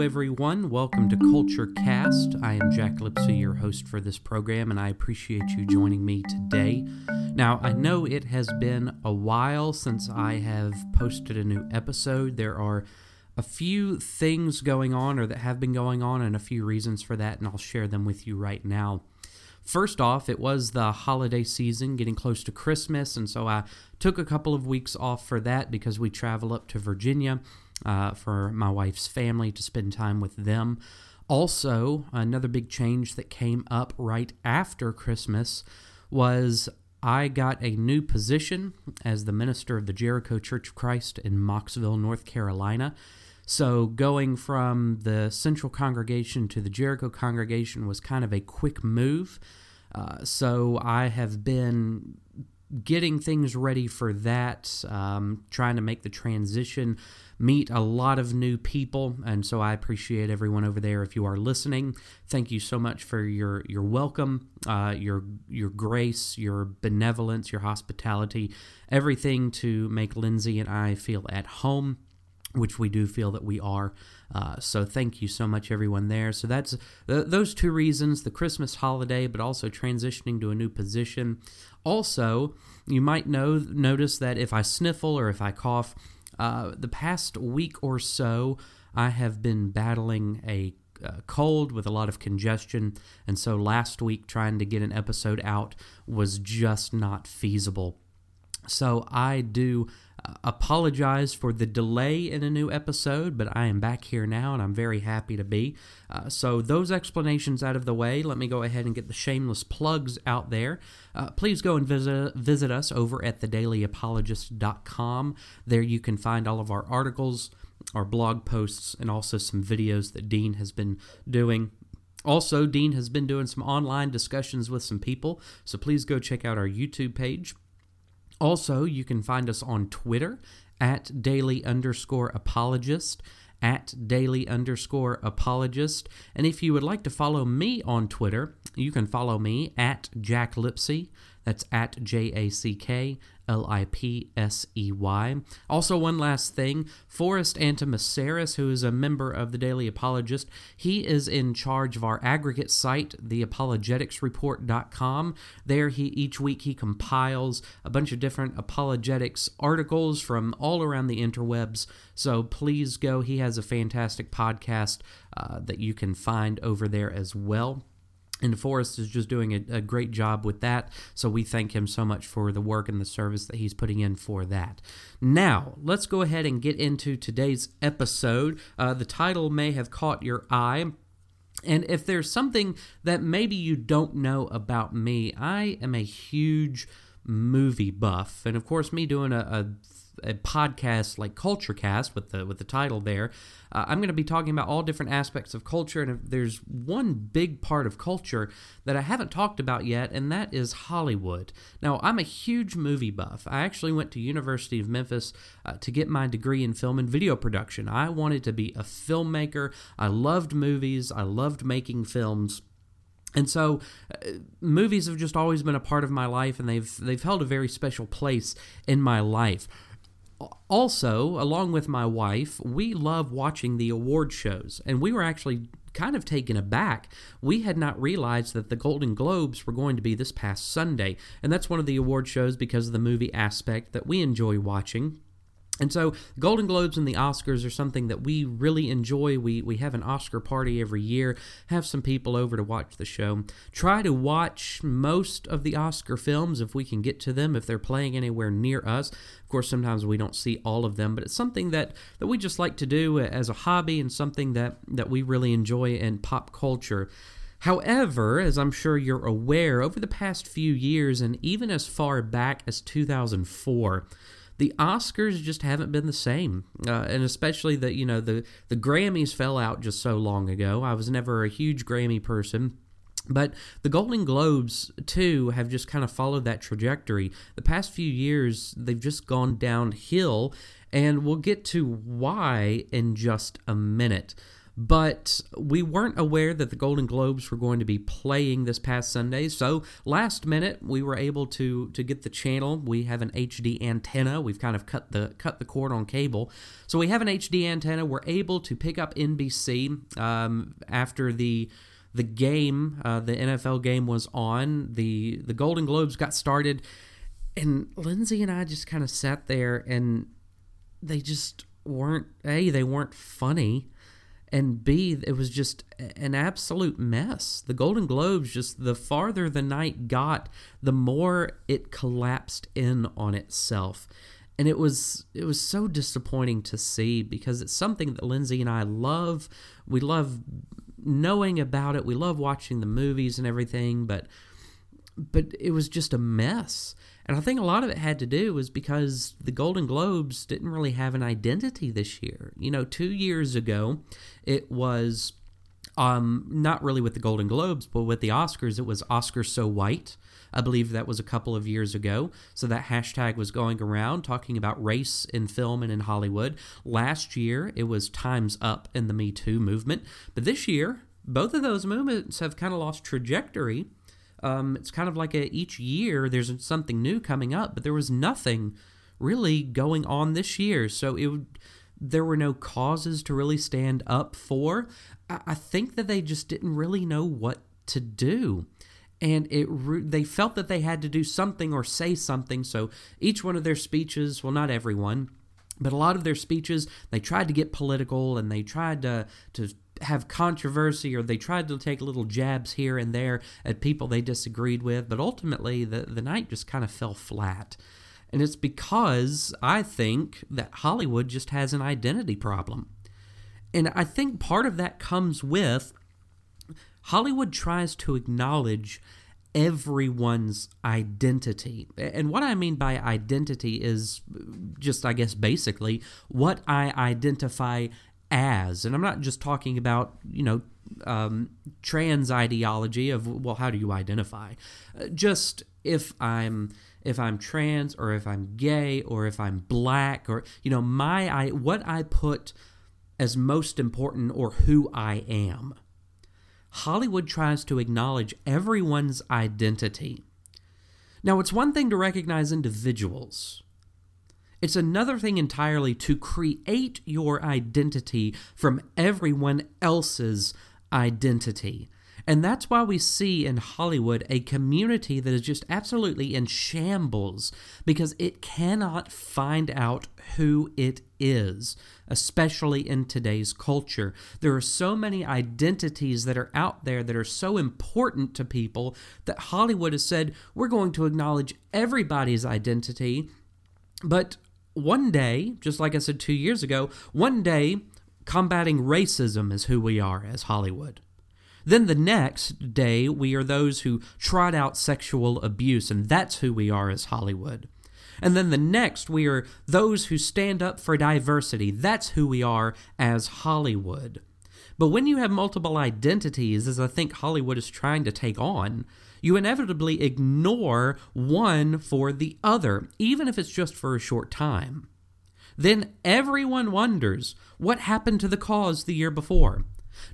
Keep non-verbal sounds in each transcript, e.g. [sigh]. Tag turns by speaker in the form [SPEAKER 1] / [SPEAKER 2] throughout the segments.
[SPEAKER 1] Everyone. Welcome to Culture Cast. I am Jack Lipsey, your host for this program, and I appreciate you joining me today. Now, I know it has been a while since I have posted a new episode. There are a few things going on, or that have been going on, and a few reasons for that, and I'll share them with you right now. First off, it was the holiday season, getting close to Christmas, and so I took a couple of weeks off for that because we travel up to Virginia uh, for my wife's family to spend time with them. Also, another big change that came up right after Christmas was I got a new position as the minister of the Jericho Church of Christ in Mocksville, North Carolina. So, going from the central congregation to the Jericho congregation was kind of a quick move. Uh, so, I have been getting things ready for that, um, trying to make the transition, meet a lot of new people, and so I appreciate everyone over there. If you are listening, thank you so much for your your welcome, uh, your your grace, your benevolence, your hospitality, everything to make Lindsay and I feel at home which we do feel that we are. Uh, so thank you so much, everyone there. So that's th- those two reasons: the Christmas holiday, but also transitioning to a new position. Also, you might know notice that if I sniffle or if I cough, uh, the past week or so, I have been battling a uh, cold with a lot of congestion, and so last week trying to get an episode out was just not feasible. So I do apologize for the delay in a new episode, but I am back here now and I'm very happy to be. Uh, so, those explanations out of the way, let me go ahead and get the shameless plugs out there. Uh, please go and visit, visit us over at thedailyapologist.com. There you can find all of our articles, our blog posts, and also some videos that Dean has been doing. Also, Dean has been doing some online discussions with some people, so please go check out our YouTube page. Also, you can find us on Twitter at daily underscore apologist at daily underscore apologist. And if you would like to follow me on Twitter, you can follow me at Jack Lipsey. That's at J A C K L I P S E Y. Also, one last thing Forrest Antimaceris, who is a member of the Daily Apologist, he is in charge of our aggregate site, theapologeticsreport.com. There, he each week he compiles a bunch of different apologetics articles from all around the interwebs. So please go. He has a fantastic podcast uh, that you can find over there as well. And Forrest is just doing a, a, great job with that. So we thank him so much for the work and the service that he's putting in for that. Now, let's go ahead and get into today's episode. Uh, the title may have caught your eye. And if there's something that maybe you don't know about me, I am a huge movie buff. And of course, me doing a, a a podcast like Culture Cast with the with the title there, uh, I'm going to be talking about all different aspects of culture. And there's one big part of culture that I haven't talked about yet, and that is Hollywood. Now, I'm a huge movie buff. I actually went to University of Memphis uh, to get my degree in film and video production. I wanted to be a filmmaker. I loved movies. I loved making films. And so, uh, movies have just always been a part of my life, and they've they've held a very special place in my life also, along with my wife, we love watching the award shows, and we were actually kind of taken aback. We had not realized that the Golden Globes were going to be this past Sunday, and that's one of the award shows because of the movie aspect that we enjoy watching. And so, Golden Globes and the Oscars are something that we really enjoy. We we have an Oscar party every year. Have some people over to watch the show. Try to watch most of the Oscar films if we can get to them if they're playing anywhere near us. Of course, sometimes we don't see all of them, but it's something that that we just like to do as a hobby and something that that we really enjoy in pop culture. However, as I'm sure you're aware, over the past few years and even as far back as 2004 the Oscars just haven't been the same, uh, and especially the you know the the Grammys fell out just so long ago. I was never a huge Grammy person. But the Golden Globes, too, have just kind of followed that trajectory. The past few years, they've just gone downhill, and we'll get to why in just a minute. But we weren't aware that the Golden Globes were going to be playing this past Sunday. So last minute, we were able to to get the channel. We have an HD antenna. We've kind of cut the cut the cord on cable, so we have an HD antenna. We're able to pick up NBC um, after the the game, uh, the NFL game was on. the The Golden Globes got started, and Lindsay and I just kind of sat there, and they just weren't a they weren't funny and B, it was just an absolute mess. The Golden Globes, just the farther the night got, the more it collapsed in on itself. And it was it was so disappointing to see because it's something that Lindsay and I love. We love knowing about it. We love watching the movies and everything, but but it was just a mess. And I think a lot of it had to do was because the Golden Globes didn't really have an identity this year. You know, two years ago, it was um, not really with the Golden Globes, but with the Oscars, it was Oscar So White. I believe that was a couple of years ago. So that hashtag was going around talking about race in film and in Hollywood. Last year, it was Time's Up in the Me Too movement. But this year, both of those movements have kind of lost trajectory um, it's kind of like a, each year there's something new coming up, but there was nothing really going on this year. So it would, there were no causes to really stand up for. I, I think that they just didn't really know what to do and it they felt that they had to do something or say something so each one of their speeches well not everyone but a lot of their speeches they tried to get political and they tried to to have controversy or they tried to take little jabs here and there at people they disagreed with, but ultimately the, the night just kind of fell flat. And it's because I think that Hollywood just has an identity problem. And I think part of that comes with Hollywood tries to acknowledge everyone's identity. And what I mean by identity is just, I guess, basically what I identify as, and I'm not just talking about, you know, um, trans ideology of, well, how do you identify? Uh, just if I'm if I'm trans or if I'm gay or if I'm black or you know my I what I put as most important or who I am. Hollywood tries to acknowledge everyone's identity. Now, it's one thing to recognize individuals, it's another thing entirely to create your identity from everyone else's identity. And that's why we see in Hollywood a community that is just absolutely in shambles because it cannot find out who it is, especially in today's culture. There are so many identities that are out there that are so important to people that Hollywood has said, we're going to acknowledge everybody's identity. But one day, just like I said two years ago, one day combating racism is who we are as Hollywood. Then the next day, we are those who trot out sexual abuse, and that's who we are as Hollywood. And then the next, we are those who stand up for diversity. That's who we are as Hollywood. But when you have multiple identities, as I think Hollywood is trying to take on, you inevitably ignore one for the other, even if it's just for a short time. Then everyone wonders what happened to the cause the year before.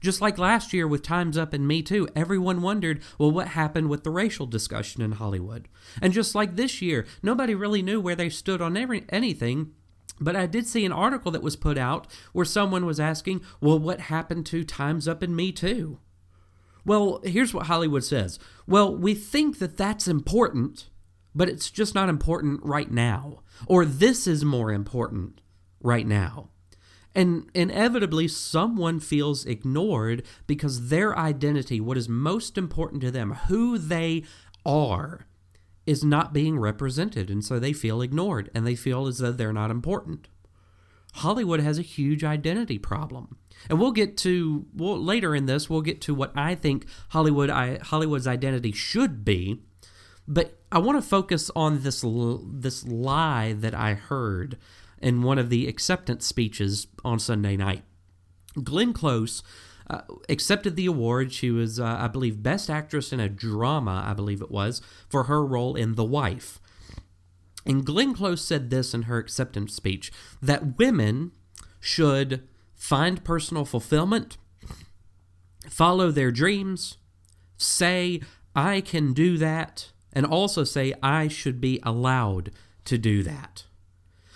[SPEAKER 1] Just like last year with Time's Up and Me Too, everyone wondered, well, what happened with the racial discussion in Hollywood? And just like this year, nobody really knew where they stood on every, anything. But I did see an article that was put out where someone was asking, well, what happened to Time's Up and Me Too? Well, here's what Hollywood says. Well, we think that that's important, but it's just not important right now. Or this is more important right now. And inevitably, someone feels ignored because their identity, what is most important to them, who they are, is not being represented. And so they feel ignored and they feel as though they're not important. Hollywood has a huge identity problem. And we'll get to well later in this we'll get to what I think Hollywood I, Hollywood's identity should be. But I want to focus on this this lie that I heard in one of the acceptance speeches on Sunday night. Glenn Close uh, accepted the award. She was, uh, I believe, Best Actress in a Drama, I believe it was, for her role in The Wife. And Glenn Close said this in her acceptance speech that women should find personal fulfillment follow their dreams, say, I can do that, and also say, I should be allowed to do that.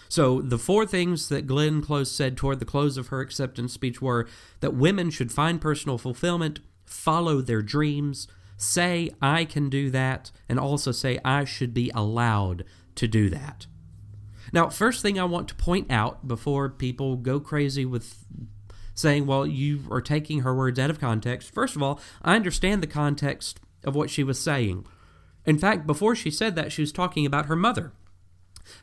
[SPEAKER 1] So, the four things that Glenn Close said toward the close of her acceptance speech were that women should find personal fulfillment, follow their dreams, say, I can do that, and also say, I should be allowed to do that. Now, first thing I want to point out before people go crazy with saying, well, you are taking her words out of context. First of all, I understand the context of what she was saying. In fact, before she said that, she was talking about her mother.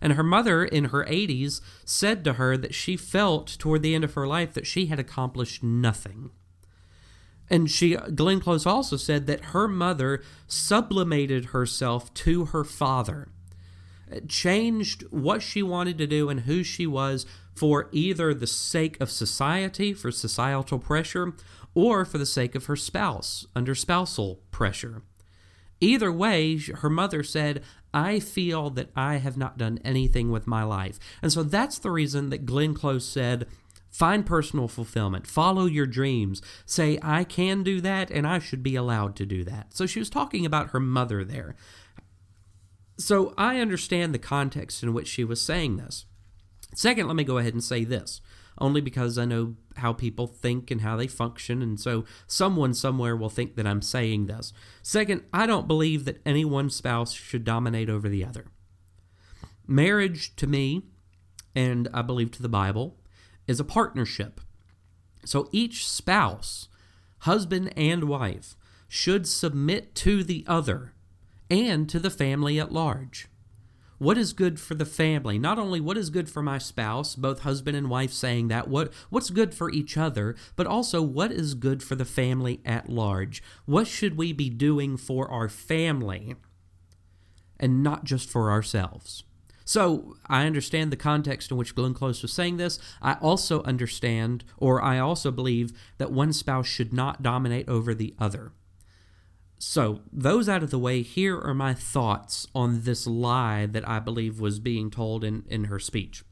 [SPEAKER 1] And her mother, in her 80s, said to her that she felt toward the end of her life that she had accomplished nothing. And she, Glenn Close also said that her mother sublimated herself to her father changed what she wanted to do and who she was for either the sake of society, for societal pressure, or for the sake of her spouse, under spousal pressure. Either way, her mother said, I feel that I have not done anything with my life. And so that's the reason that Glenn Close said, Find personal fulfillment. Follow your dreams. Say, I can do that and I should be allowed to do that. So she was talking about her mother there. So I understand the context in which she was saying this. Second, let me go ahead and say this, only because I know how people think and how they function, and so someone somewhere will think that I'm saying this. Second, I don't believe that any one spouse should dominate over the other. Marriage, to me, and I believe to the Bible, is a partnership. So each spouse, husband and wife, should submit to the other and to the family at large. What is good for the family? Not only what is good for my spouse, both husband and wife saying that, what what's good for each other, but also what is good for the family at large? What should we be doing for our family and not just for ourselves? So I understand the context in which Glenn Close was saying this. I also understand, or I also believe, that one spouse should not dominate over the other. So, those out of the way, here are my thoughts on this lie that I believe was being told in, in her speech.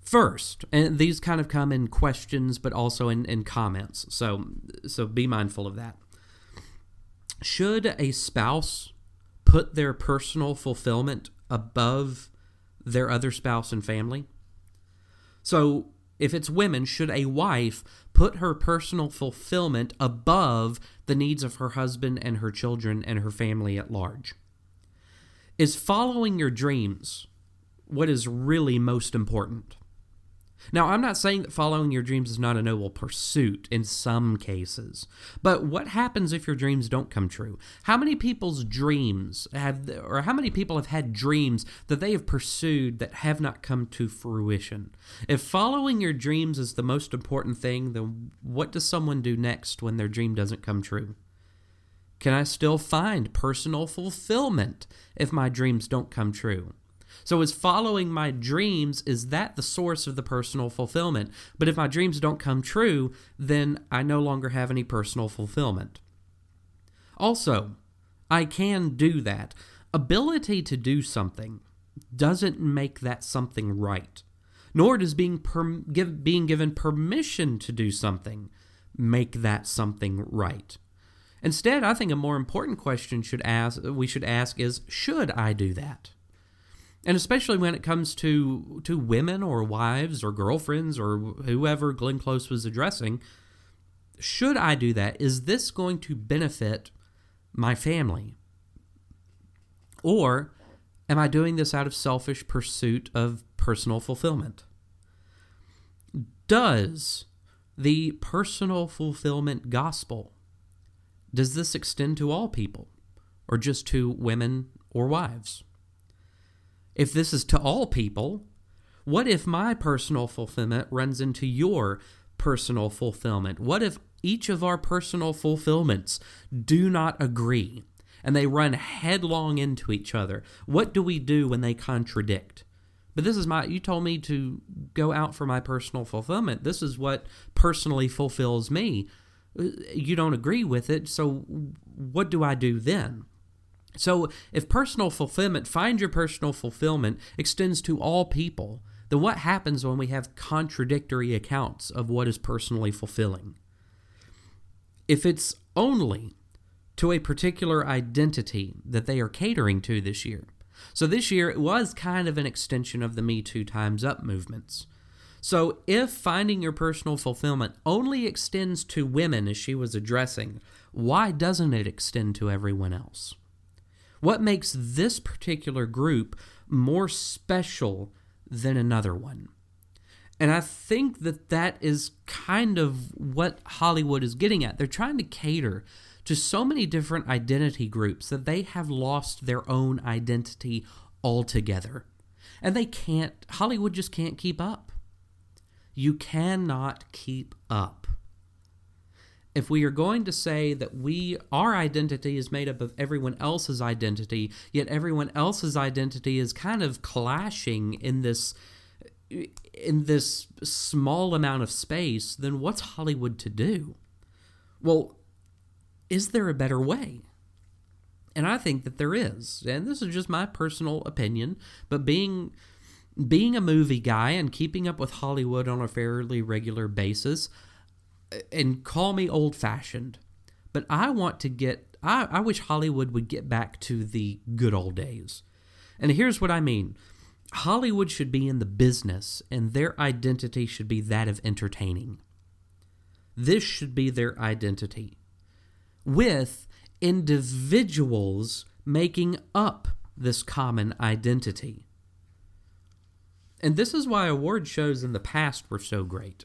[SPEAKER 1] First, and these kind of come in questions, but also in, in comments. So, so be mindful of that. Should a spouse put their personal fulfillment above their other spouse and family? So, if it's women, should a wife put her personal fulfillment above the needs of her husband and her children and her family at large? Is following your dreams what is really most important? Now, I'm not saying that following your dreams is not a noble pursuit in some cases, but what happens if your dreams don't come true? How many people's dreams have, or how many people have had dreams that they have pursued that have not come to fruition? If following your dreams is the most important thing, then what does someone do next when their dream doesn't come true? Can I still find personal fulfillment if my dreams don't come true? So is following my dreams is that the source of the personal fulfillment? But if my dreams don't come true, then I no longer have any personal fulfillment. Also, I can do that. Ability to do something doesn't make that something right. Nor does being per- give, being given permission to do something make that something right. Instead, I think a more important question should ask we should ask is should I do that? And especially when it comes to to women or wives or girlfriends or whoever Glenn Close was addressing, should I do that? Is this going to benefit my family? Or am I doing this out of selfish pursuit of personal fulfillment? Does the personal fulfillment gospel does this extend to all people or just to women or wives? If this is to all people, what if my personal fulfillment runs into your personal fulfillment? What if each of our personal fulfillments do not agree and they run headlong into each other? What do we do when they contradict? But this is my, you told me to go out for my personal fulfillment. This is what personally fulfills me. Uh, you don't agree with it, so what do I do then? So, if personal fulfillment, find your personal fulfillment, extends to all people, then what happens when we have contradictory accounts of what is personally fulfilling? if it's only to a particular identity that they are catering to this year. So this year it was kind of an extension of the Me Too Times Up movements. So if finding your personal fulfillment only extends to women as she was addressing, why doesn't it extend to everyone else? What makes this particular group more special than another one? And I think that that is kind of what Hollywood is getting at. They're trying to cater to so many different identity groups that they have lost their own identity altogether. And they can't, Hollywood just can't keep up. You cannot keep up. If we are going to say that we our identity is made up of everyone else's identity, yet everyone else's identity is kind of clashing in this in this small amount of space, then what's Hollywood to do? Well, is there a better way? And I think that there is. And this is just my personal opinion, but being being a movie guy and keeping up with Hollywood on a fairly regular basis, and call me old fashioned, but I want to get, I, I wish Hollywood would get back to the good old days. And here's what I mean Hollywood should be in the business, and their identity should be that of entertaining. This should be their identity with individuals making up this common identity. And this is why award shows in the past were so great.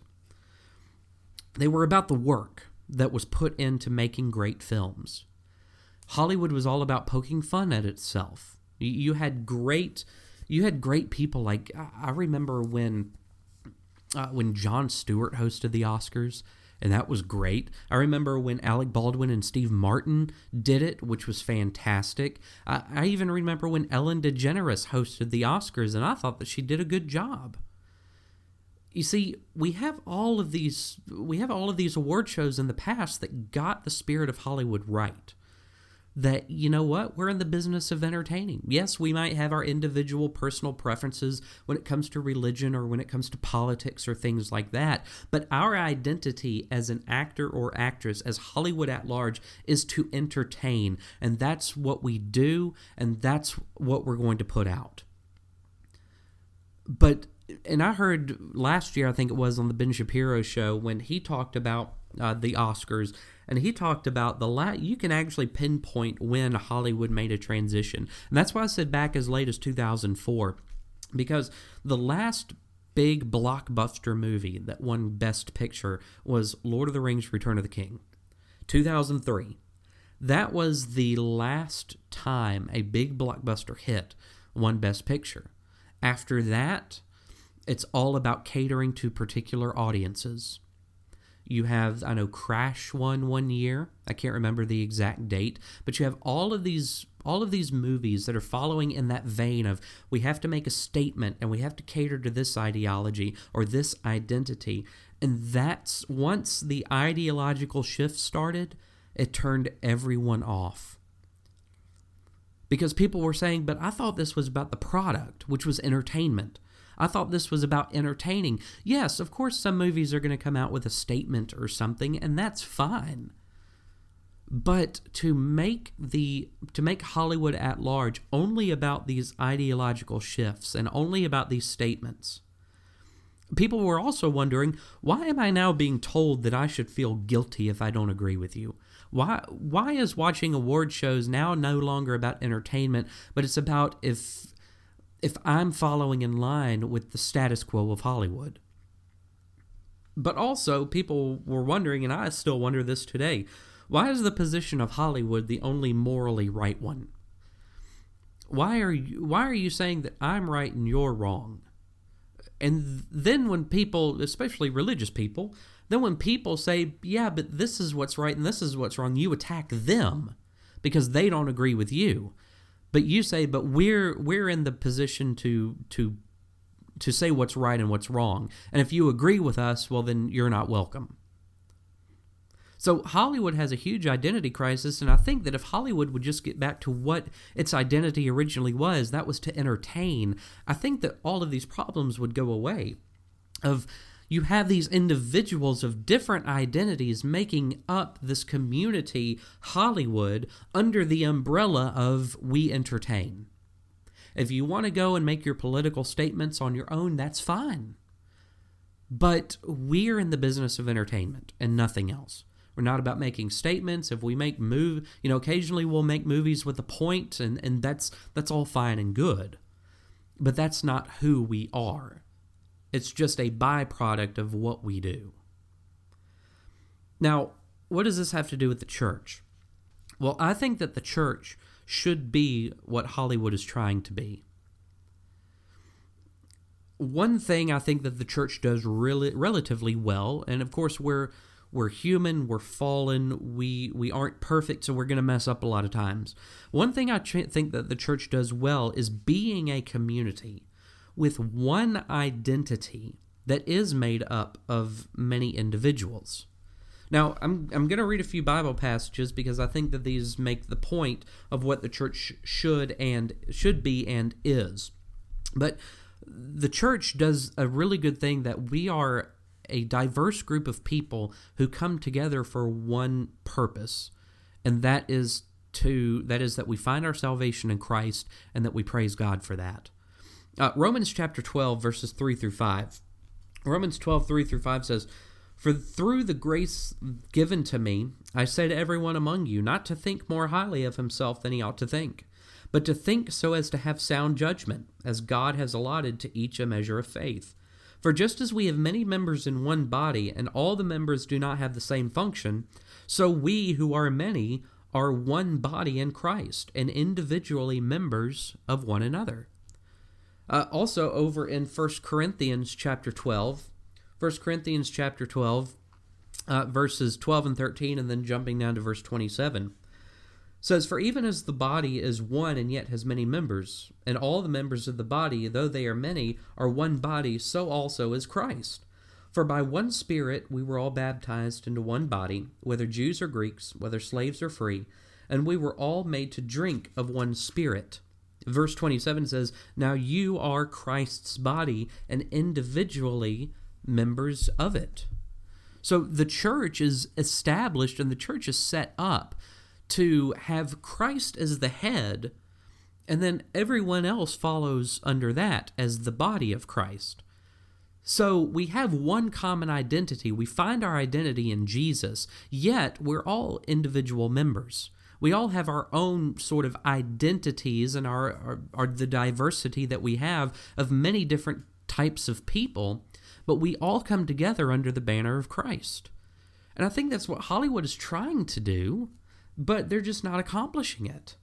[SPEAKER 1] They were about the work that was put into making great films. Hollywood was all about poking fun at itself. You had great, you had great people like I remember when, uh, when Jon Stewart hosted the Oscars and that was great. I remember when Alec Baldwin and Steve Martin did it, which was fantastic. I, I even remember when Ellen DeGeneres hosted the Oscars, and I thought that she did a good job. You see, we have all of these we have all of these award shows in the past that got the spirit of Hollywood right that, you know what, we're in the business of entertaining. Yes, we might have our individual personal preferences when it comes to religion or when it comes to politics or things like that, but our identity as an actor or actress, as Hollywood at large, is to entertain. And that's what we do, and that's what we're going to put out. But, and I heard last year, I think it was on the Ben Shapiro show, when he talked about uh, the Oscars and he talked about the la- you can actually pinpoint when Hollywood made a transition. And that's why I said back as late as 2004 because the last big blockbuster movie that won best picture was Lord of the Rings Return of the King. 2003. That was the last time a big blockbuster hit won best picture. After that, it's all about catering to particular audiences. You have, I know, Crash won one year. I can't remember the exact date, but you have all of these all of these movies that are following in that vein of we have to make a statement and we have to cater to this ideology or this identity. And that's once the ideological shift started, it turned everyone off. Because people were saying, but I thought this was about the product, which was entertainment. I thought this was about entertaining. Yes, of course, some movies are going to come out with a statement or something, and that's fine. But to make the to make Hollywood at large only about these ideological shifts and only about these statements. People were also wondering, why am I now being told that I should feel guilty if I don't agree with you? Why why is watching award shows now no longer about entertainment, but it's about if if I'm following in line with the status quo of Hollywood. But also, people were wondering, and I still wonder this today why is the position of Hollywood the only morally right one? Why are you, why are you saying that I'm right and you're wrong? And then when people, especially religious people, then when people say, yeah, but this is what's right and this is what's wrong, you attack them because they don't agree with you. But you say, but we're we're in the position to to to say what's right and what's wrong. And if you agree with us, well then you're not welcome. So Hollywood has a huge identity crisis, and I think that if Hollywood would just get back to what its identity originally was, that was to entertain, I think that all of these problems would go away. Of you have these individuals of different identities making up this community, Hollywood, under the umbrella of We Entertain. If you want to go and make your political statements on your own, that's fine. But we're in the business of entertainment and nothing else. We're not about making statements. If we make move, you know, occasionally we'll make movies with a point and, and that's that's all fine and good. But that's not who we are. It's just a byproduct of what we do. Now, what does this have to do with the church? Well, I think that the church should be what Hollywood is trying to be. One thing I think that the church does really relatively well, and of course we're we're human, we're fallen, we we aren't perfect, so we're going to mess up a lot of times. One thing I ch- think that the church does well is being a community with one identity that is made up of many individuals. Now, I'm, I'm going to read a few Bible passages because I think that these make the point of what the church should and should be and is. But the church does a really good thing that we are a diverse group of people who come together for one purpose, and that is to that is that we find our salvation in Christ and that we praise God for that. Uh, Romans chapter 12 verses 3 through 5. Romans 12 3 through 5 says, for through the grace given to me, I say to everyone among you not to think more highly of himself than he ought to think, but to think so as to have sound judgment, as God has allotted to each a measure of faith. For just as we have many members in one body, and all the members do not have the same function, so we who are many are one body in Christ, and individually members of one another. Uh, also, over in 1 Corinthians chapter 12, 1 Corinthians chapter 12, uh, verses 12 and 13, and then jumping down to verse 27 says, For even as the body is one and yet has many members, and all the members of the body, though they are many, are one body, so also is Christ. For by one Spirit we were all baptized into one body, whether Jews or Greeks, whether slaves or free, and we were all made to drink of one Spirit. Verse 27 says, Now you are Christ's body, and individually members of it. So the church is established and the church is set up to have Christ as the head, and then everyone else follows under that as the body of Christ. So we have one common identity. We find our identity in Jesus, yet we're all individual members. We all have our own sort of identities and our, our, our the diversity that we have of many different types of people but we all come together under the banner of Christ. And I think that's what Hollywood is trying to do, but they're just not accomplishing it.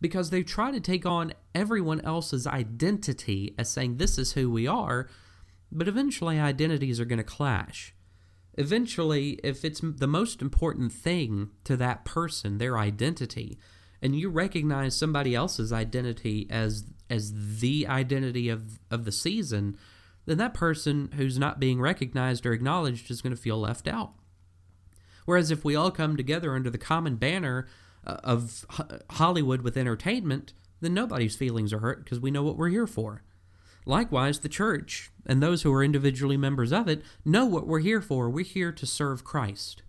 [SPEAKER 1] Because they try to take on everyone else's identity as saying this is who we are, but eventually identities are going to clash. Eventually, if it's the most important thing to that person, their identity, and you recognize somebody else's identity as as the identity of, of the season, then that person who's not being recognized or acknowledged is going to feel left out. Whereas if we all come together under the common banner uh, of Hollywood with entertainment, then nobody's feelings are hurt because we know what we're here for. Likewise, the church and those who are individually members of it know what we're here for. We're here to serve Christ.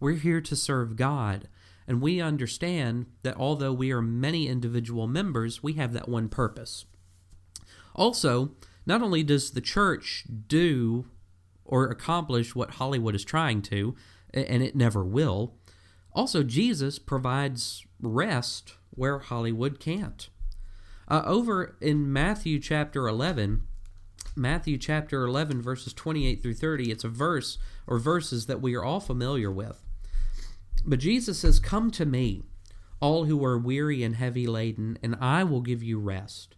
[SPEAKER 1] We're here to serve God. And we understand that although we are many individual members, we have that one purpose. Also, not only does the church do or accomplish what Hollywood is trying to, and it never will, also Jesus provides rest where Hollywood can't. Uh, over in Matthew chapter 11, Matthew chapter 11, verses 28 through 30, it's a verse or verses that we are all familiar with. But Jesus says, Come to me, all who are weary and heavy laden, and I will give you rest.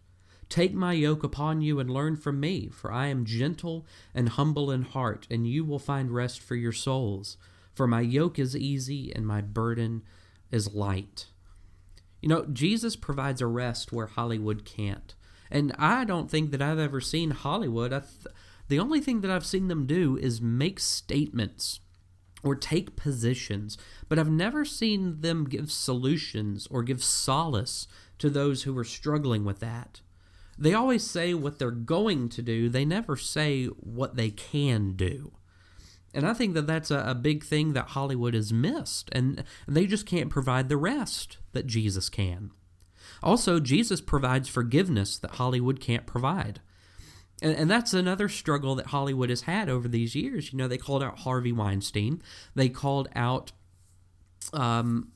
[SPEAKER 1] Take my yoke upon you and learn from me, for I am gentle and humble in heart, and you will find rest for your souls. For my yoke is easy and my burden is light. You know, Jesus provides a rest where Hollywood can't. And I don't think that I've ever seen Hollywood. Th- the only thing that I've seen them do is make statements or take positions, but I've never seen them give solutions or give solace to those who are struggling with that. They always say what they're going to do, they never say what they can do. And I think that that's a, a big thing that Hollywood has missed, and they just can't provide the rest that Jesus can. Also, Jesus provides forgiveness that Hollywood can't provide. And, and that's another struggle that Hollywood has had over these years. You know, they called out Harvey Weinstein, they called out um,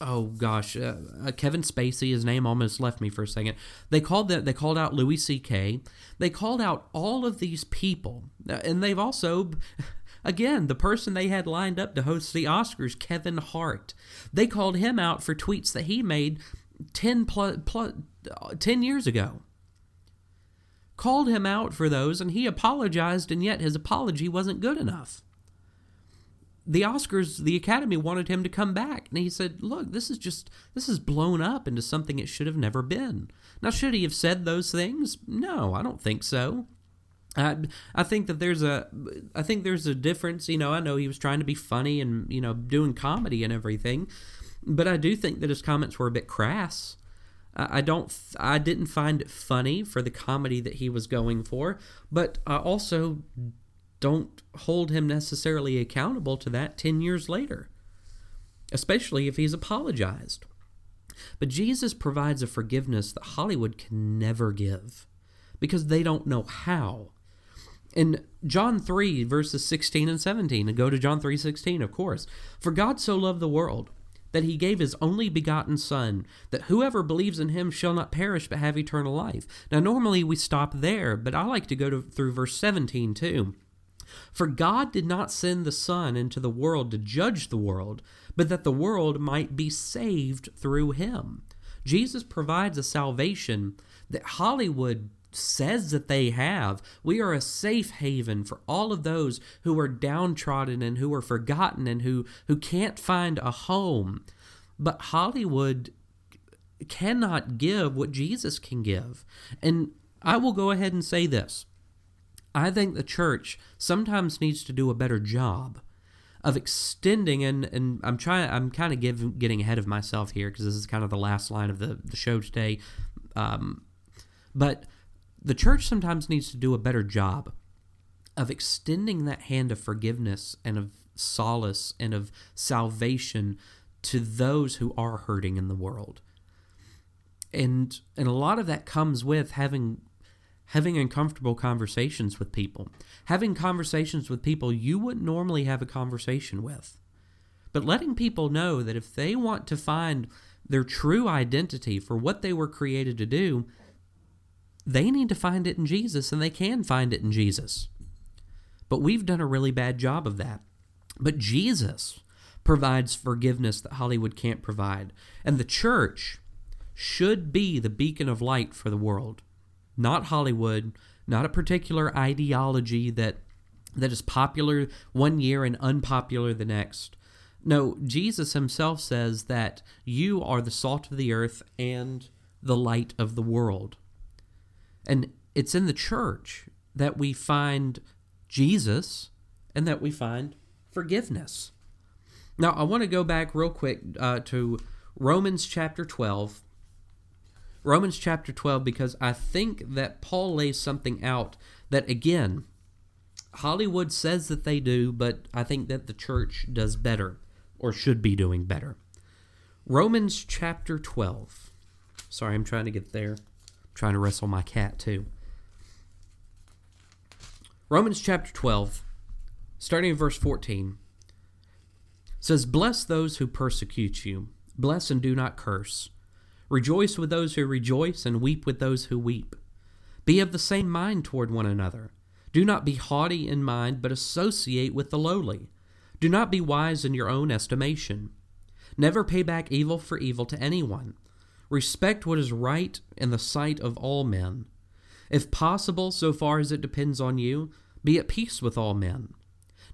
[SPEAKER 1] oh gosh, uh, uh, Kevin Spacey. His name almost left me for a second. They called that. They called out Louis C.K. They called out all of these people, uh, and they've also. Again, the person they had lined up to host the Oscars, Kevin Hart, they called him out for tweets that he made 10, plus, plus, 10 years ago. Called him out for those, and he apologized, and yet his apology wasn't good enough the Oscars, the Academy wanted him to come back, and he said, "Look, this is just this is blown up into something it should have never been." Now, should he have said those things? No, I don't think so. I, I think that there's a I think there's a difference. You know, I know he was trying to be funny and you know doing comedy and everything, but I do think that his comments were a bit crass. I don't I didn't find it funny for the comedy that he was going for, but I also don't hold him necessarily accountable to that 10 years later, especially if he's apologized. But Jesus provides a forgiveness that Hollywood can never give because they don't know how. In John 3, verses 16 and 17, and go to John 3 16, of course. For God so loved the world that he gave his only begotten Son, that whoever believes in him shall not perish but have eternal life. Now, normally we stop there, but I like to go to, through verse 17 too. For God did not send the Son into the world to judge the world, but that the world might be saved through him. Jesus provides a salvation that Hollywood says that they have. We are a safe haven for all of those who are downtrodden and who are forgotten and who, who can't find a home. But Hollywood cannot give what Jesus can give. And I will go ahead and say this I think the church sometimes needs to do a better job of extending and and I'm trying I'm kind of getting ahead of myself here because this is kind of the last line of the, the show today um, but the church sometimes needs to do a better job of extending that hand of forgiveness and of solace and of salvation to those who are hurting in the world and and a lot of that comes with having having uncomfortable conversations with people, having conversations with people you wouldn't normally have a conversation with. But letting people know that if they want to find their true identity for what they were created to do, they need to find it in Jesus and they can find it in Jesus. But we've done a really bad job of that. But Jesus provides forgiveness that Hollywood can't provide. And the church should be the beacon of light for the world not Hollywood, not a particular ideology that that is popular one year and unpopular the next. No, Jesus himself says that you are the salt of the earth and the light of the world. And it's in the church that we find Jesus and that we find forgiveness. Now, I want to go back real quick uh, to Romans chapter 12 Romans chapter 12 because I think that Paul lays something out that, again, Hollywood says that they do, but I think that the church does better or should be doing better. Romans chapter 12. Sorry, I'm trying to get there. Trying to wrestle my cat too. Romans chapter 12, starting in verse 14, says, Bless those who persecute you, bless and do not curse. Rejoice with those who rejoice, and weep with those who weep. Be of the same mind toward one another. Do not be haughty in mind, but associate with the lowly. Do not be wise in your own estimation. Never pay back evil for evil to anyone. Respect what is right in the sight of all men. If possible, so far as it depends on you, be at peace with all men.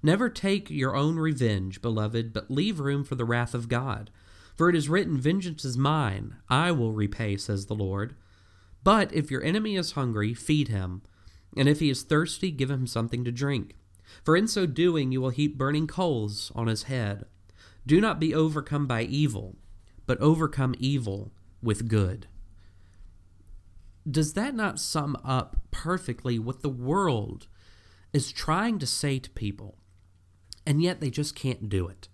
[SPEAKER 1] Never take your own revenge, beloved, but leave room for the wrath of God. For it is written, Vengeance is mine, I will repay, says the Lord. But if your enemy is hungry, feed him, and if he is thirsty, give him something to drink. For in so doing, you will heap burning coals on his head. Do not be overcome by evil, but overcome evil with good. does that not sum up perfectly what the world is trying to say to people, and yet they just can't do it?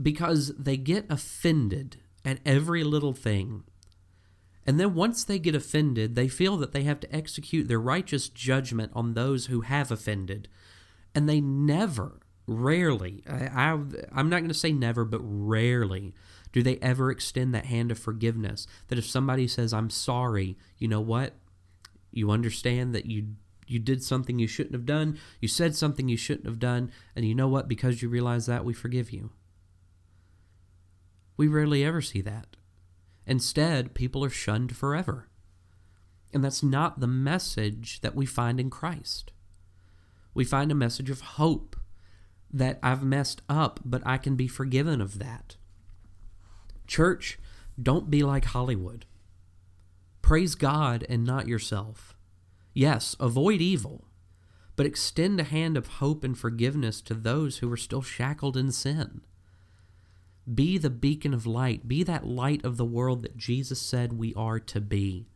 [SPEAKER 1] Because they get offended at every little thing. And then once they get offended, they feel that they have to execute their righteous judgment on those who have offended. And they never, rarely, I, I, am not going to say never, but rarely do they ever extend that hand of forgiveness? That if somebody says, I'm sorry, you know what? You understand that you you did something you shouldn't have done, you said something you shouldn't have done, and you know what? Because you realize that, we forgive you. We rarely ever see that. Instead, people are shunned forever. And that's not the message that we find in Christ. We find a message of hope that I've messed up, but I can be forgiven of that. Church, don't be like Hollywood. Praise God and not yourself. Yes, avoid evil, but extend a hand of hope and forgiveness to those who are still shackled in sin. Be the beacon of light. Be that light of the world that Jesus said we are to be.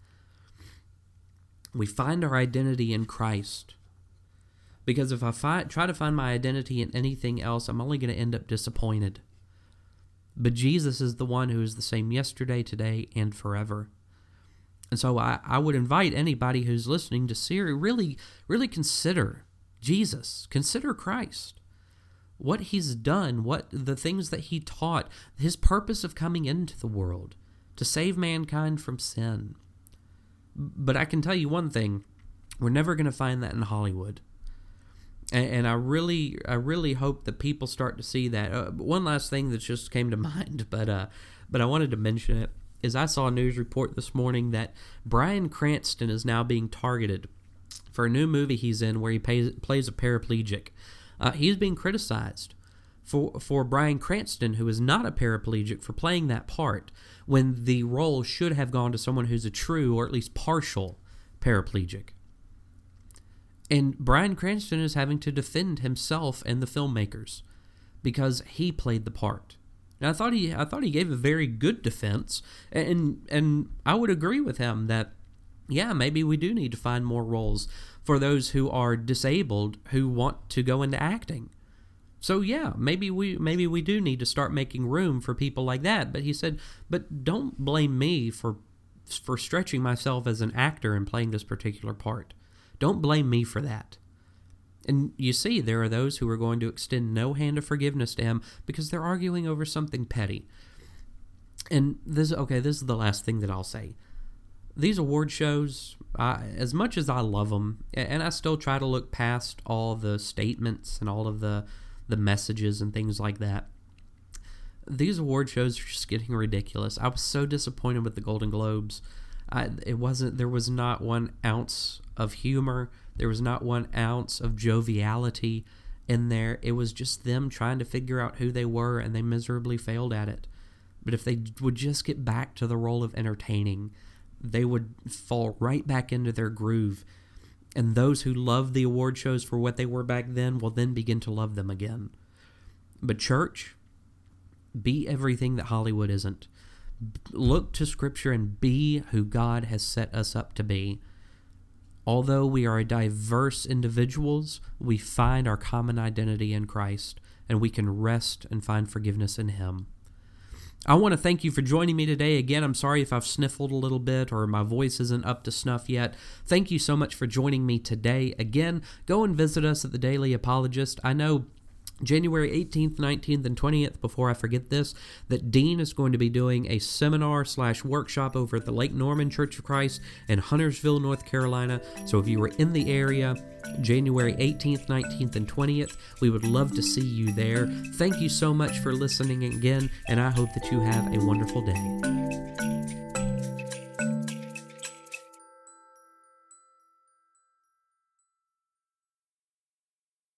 [SPEAKER 1] We find our identity in Christ. Because if I fi- try to find my identity in anything else, I'm only going to end up disappointed. But Jesus is the one who is the same yesterday, today, and forever. And so I, I would invite anybody who's listening to Siri really, really consider Jesus, consider Christ, what he's done, what the things that he taught, his purpose of coming into the world to save mankind from sin. But I can tell you one thing we're never going to find that in Hollywood and, and, I really, I really hope that people start to see that. Uh, one last thing that just came to [laughs] mind, but uh, but I wanted to mention it is I saw a news report this morning that Bryan Cranston is now being targeted for a new movie he's in where he plays, plays a paraplegic. Uh, he's being criticized for for Bryan Cranston, who is not a paraplegic, for playing that part when the role should have gone to someone who's a true or at least partial paraplegic. And Bryan Cranston is having to defend himself and the filmmakers because he played the part. And I thought he I thought he gave a very good defense and and I would agree with him that yeah, maybe we do need to find more roles for those who are disabled who want to go into acting. So yeah, maybe we maybe we do need to start making room for people like that. But he said, but don't blame me for for stretching myself as an actor and playing this particular part. Don't blame me for that. And you see, there are those who are going to extend no hand of forgiveness to him because they're arguing over something petty. And this, okay, this is the last thing that I'll say. These award shows, I, as much as I love them, and I still try to look past all the statements and all of the the messages and things like that. These award shows are just getting ridiculous. I was so disappointed with the Golden Globes. I, it wasn't. There was not one ounce of humor. There was not one ounce of joviality in there. It was just them trying to figure out who they were, and they miserably failed at it. But if they would just get back to the role of entertaining, they would fall right back into their groove. And those who loved the award shows for what they were back then will then begin to love them again. But, church, be everything that Hollywood isn't. Look to Scripture and be who God has set us up to be. Although we are diverse individuals, we find our common identity in Christ and we can rest and find forgiveness in Him. I want to thank you for joining me today. Again, I'm sorry if I've sniffled a little bit or my voice isn't up to snuff yet. Thank you so much for joining me today. Again, go and visit us at the Daily Apologist. I know January 18th, 19th, and 20th, before I forget this, that Dean is going to be doing a seminar slash workshop over at the Lake Norman Church of Christ in Huntersville, North Carolina. So if you were in the area, January 18th, 19th, and 20th, we would love to see you there. Thank you so much for listening again, and I hope that you have a wonderful day.